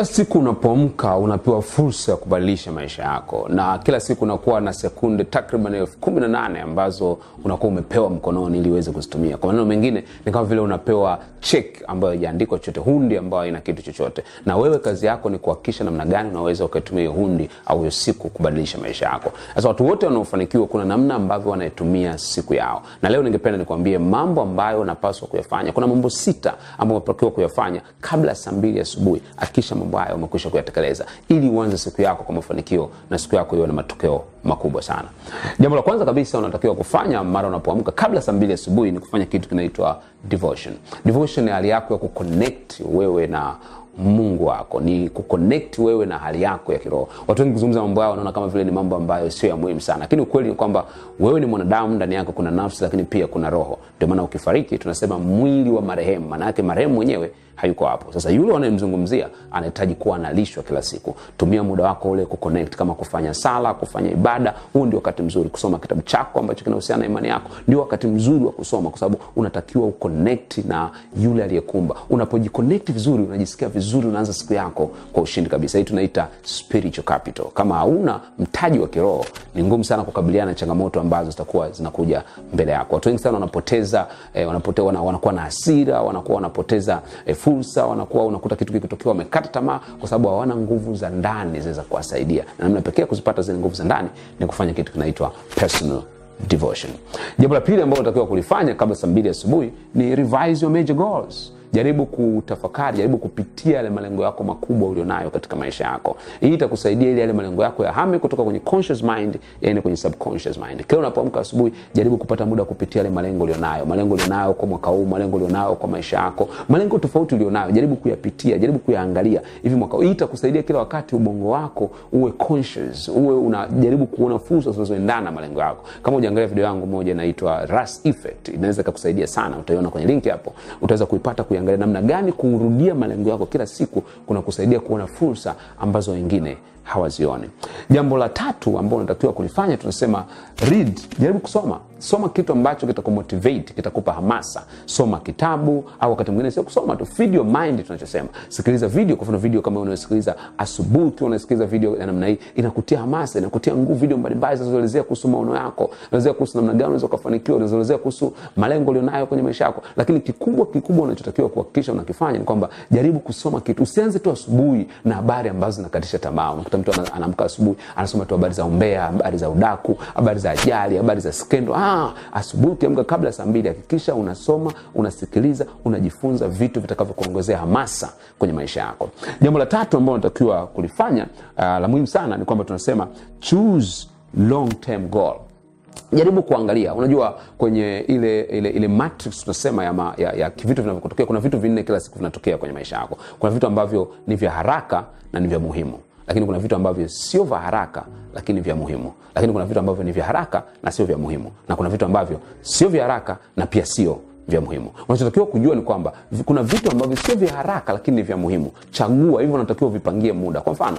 Kila siku unapoamka unapewa fursa ya kubadilisha maisha yako, na kila siku unakuwa na sekunde takriban elfu kumi na nane ambazo unakuwa umepewa mkononi ili uweze kuzitumia. Kwa maneno mengine, ni kama vile unapewa check ambayo haijaandikwa chochote, hundi ambayo ina kitu chochote, na wewe kazi yako ni kuhakikisha namna gani unaweza ukaitumia hiyo hundi au hiyo siku kubadilisha maisha yako. Sasa watu wote wanaofanikiwa, kuna namna ambavyo wanaitumia siku yao, na leo ningependa nikwambie mambo ambayo unapaswa kuyafanya. Kuna mambo sita ambayo unatakiwa kuyafanya kabla saa mbili asubuhi. Hakikisha mambo hayo umekwisha kuyatekeleza. Ili uanze siku yako kwa mafanikio na siku yako iwe na matokeo makubwa sana. Jambo la kwanza kabisa unatakiwa kufanya mara unapoamka kabla saa mbili asubuhi ni kufanya kitu kinaitwa devotion. Devotion ni hali yako ya kuconnect wewe na Mungu wako, ni kuconnect wewe na hali yako ya kiroho. Watu wengi kuzungumza mambo yao wanaona kama vile ni mambo ambayo sio ya muhimu sana, lakini ukweli ni kwamba wewe ni mwanadamu, ndani yako kuna nafsi, lakini pia kuna roho. Ndio maana ukifariki tunasema mwili wa marehemu, maana yake marehemu mwenyewe hayuko hapo. Sasa yule wanayemzungumzia anahitaji kuwa analishwa kila siku. Tumia muda wako ule kuconnect, kama kufanya sala, kufanya ibada. Huu ndio wakati mzuri kusoma kitabu chako ambacho kinahusiana na imani yako, ndio wakati mzuri wa kusoma, kwa sababu unatakiwa uconnect na yule aliyekumba. Unapojiconnect vizuri, unajisikia vizuri, unaanza siku yako kwa ushindi kabisa. Hii tunaita spiritual capital. Kama hauna mtaji wa kiroho, ni ngumu sana kukabiliana na changamoto ambazo zitakuwa zinakuja mbele yako. Watu wengi sana wanapoteza eh, wanapote, wana, wanakuwa na hasira, wanakuwa wanapoteza eh, fursa, wanakuwa unakuta kitu kikitokea wamekata tamaa, kwa sababu hawana nguvu za ndani zinaweza kuwasaidia, na namna pekee kuzipata zile nguvu za ndani ni kufanya kitu kinaitwa personal devotion. Jambo la pili ambalo unatakiwa kulifanya kabla saa mbili asubuhi ni revise your major goals. Jaribu kutafakari, jaribu kupitia yale malengo yako makubwa ulionayo katika maisha yako. Hii itakusaidia ili yale malengo yako yahame kutoka kwenye conscious mind yaende kwenye subconscious mind. Kila unapoamka asubuhi, jaribu kupata muda kupitia yale malengo ulionayo, malengo ulionayo kwa mwaka huu, malengo ulionayo kwa maisha yako, malengo tofauti ulionayo, jaribu kuyapitia, jaribu kuyaangalia hivi mwaka. Hii itakusaidia kila wakati ubongo wako uwe conscious, uwe unajaribu kuona fursa zinazoendana na malengo yako. Kama hujaangalia video yangu moja inaitwa Rust Effect, inaweza ikakusaidia sana, utaiona kwenye link hapo, utaweza kuipata kuiangalia namna gani kurudia malengo yako kila siku kuna kusaidia kuona fursa ambazo wengine hawazioni. Jambo la tatu ambalo unatakiwa kulifanya, tunasema read, jaribu kusoma. Soma kitu ambacho kitakumotivate, kitakupa hamasa. Soma kitabu au wakati mwingine sio kusoma tu, feed your mind, tunachosema. Sikiliza video, kwa mfano video kama unayosikiliza asubuhi unasikiliza video ya namna hii, inakutia hamasa, inakutia nguvu. Video mbalimbali zinazoelezea kuhusu maono yako, zinaelezea kuhusu namna gani unaweza kufanikiwa, zinaelezea kuhusu malengo ulionayo kwenye maisha yako. Lakini kikubwa kikubwa unachotakiwa kuhakikisha unakifanya ni kwamba jaribu kusoma kitu. Usianze tu asubuhi na habari ambazo zinakatisha tamaa. Mtu anaamka asubuhi anasoma tu habari za umbea, habari za udaku, habari za ajali, habari za skendo. Ah, asubuhi ukiamka kabla saa mbili hakikisha unasoma, unasikiliza, unajifunza vitu vitakavyokuongezea hamasa kwenye maisha yako. Jambo la tatu ambalo unatakiwa kulifanya uh, la muhimu sana ni kwamba tunasema choose long term goal. Jaribu kuangalia, unajua kwenye ile ile, ile matrix tunasema ya, ma, ya, ya vitu vinavyotokea. Kuna vitu vinne kila siku vinatokea kwenye maisha yako. Kuna vitu ambavyo ni vya haraka na ni vya muhimu lakini kuna vitu ambavyo sio vya haraka lakini vya muhimu, lakini kuna vitu ambavyo ni vya haraka na sio vya muhimu, na kuna vitu ambavyo sio vya haraka na pia sio vya muhimu. Unachotakiwa kujua ni kwamba kuna vitu ambavyo sio vya haraka lakini ni vya muhimu. Chagua hivyo, unatakiwa vipangie muda. Kwa mfano,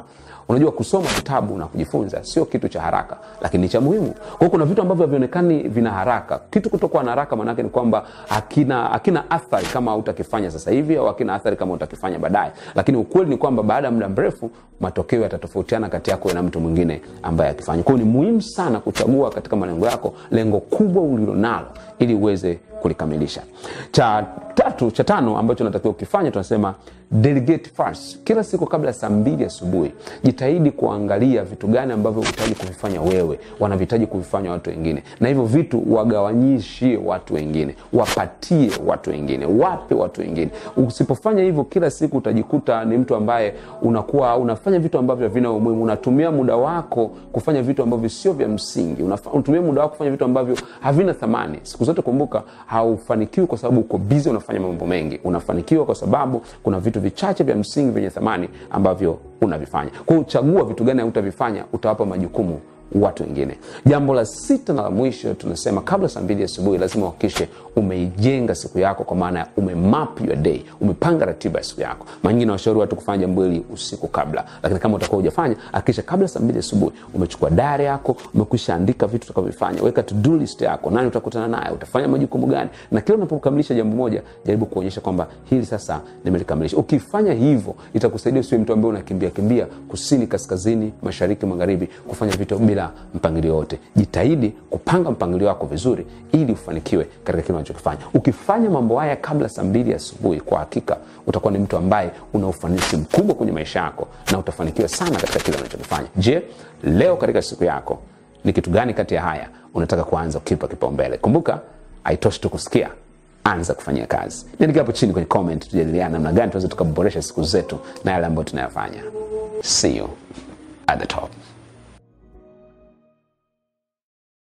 unajua kusoma vitabu na kujifunza sio kitu cha haraka lakini ni cha muhimu. Kwa hiyo kuna vitu ambavyo havionekani vina haraka. Kitu kutokuwa na haraka maanake ni kwamba hakina hakina athari kama utakifanya sasa hivi au hakina athari kama utakifanya baadaye, lakini ukweli ni kwamba baada ya muda mrefu matokeo yatatofautiana kati yako na mtu mwingine ambaye akifanya. Kwa hiyo ni muhimu sana kuchagua katika malengo yako lengo kubwa ulilonalo ili uweze kulikamilisha. Cha tatu, cha tano ambacho natakiwa ukifanya, tunasema delegate first. Kila siku kabla ya saa mbili asubuhi jitahidi kuangalia vitu gani ambavyo unahitaji kuvifanya wewe, wanavihitaji kuvifanya watu wengine, na hivyo vitu wagawanyishie watu wengine, wapatie watu wengine, wape watu wengine. Usipofanya hivyo, kila siku utajikuta ni mtu ambaye unakuwa unafanya vitu ambavyo havina umuhimu. Unatumia muda wako kufanya vitu ambavyo sio vya msingi, unatumia muda wako kufanya vitu ambavyo havina thamani. Siku zote kumbuka, haufanikiwi kwa sababu uko busy unafanya mambo mengi. Unafanikiwa kwa sababu kuna vitu vichache vya msingi vyenye thamani ambavyo unavifanya. Kwa hiyo chagua vitu gani utavifanya, utawapa majukumu watu wengine. Jambo la sita na la mwisho tunasema kabla saa mbili asubuhi lazima uhakikishe umeijenga siku yako kwa maana ya umemap your day umepanga ratiba ya siku yako. Manyingine washauri watu kufanya jambo hili usiku kabla lakini kama utakuwa hujafanya hakikisha kabla saa mbili asubuhi umechukua dari yako umekwisha andika vitu utakavyofanya weka to do list yako nani utakutana naye utafanya majukumu gani. Na kila unapokamilisha jambo moja jaribu kuonyesha kwamba hili sasa nimelikamilisha. Ukifanya hivyo itakusaidia usiwe mtu ambaye unakimbia kimbia kusini kaskazini mashariki magharibi kufanya vitu bila mpangilio wote. Jitahidi kupanga mpangilio wako vizuri ili ufanikiwe katika kile unachokifanya. Ukifanya mambo haya kabla saa mbili asubuhi kwa hakika utakuwa ni mtu ambaye una ufanisi mkubwa kwenye maisha yako na utafanikiwa sana katika kile unachokifanya. Je leo katika siku yako ni kitu gani kati ya haya unataka kuanza kukipa kipaumbele? Kumbuka haitoshi tu kusikia anza kufanyia kazi. Niandike hapo chini kwenye comment tujadiliana namna gani tunaweza tukaboresha siku zetu na yale ambayo tunayafanya. See you at the top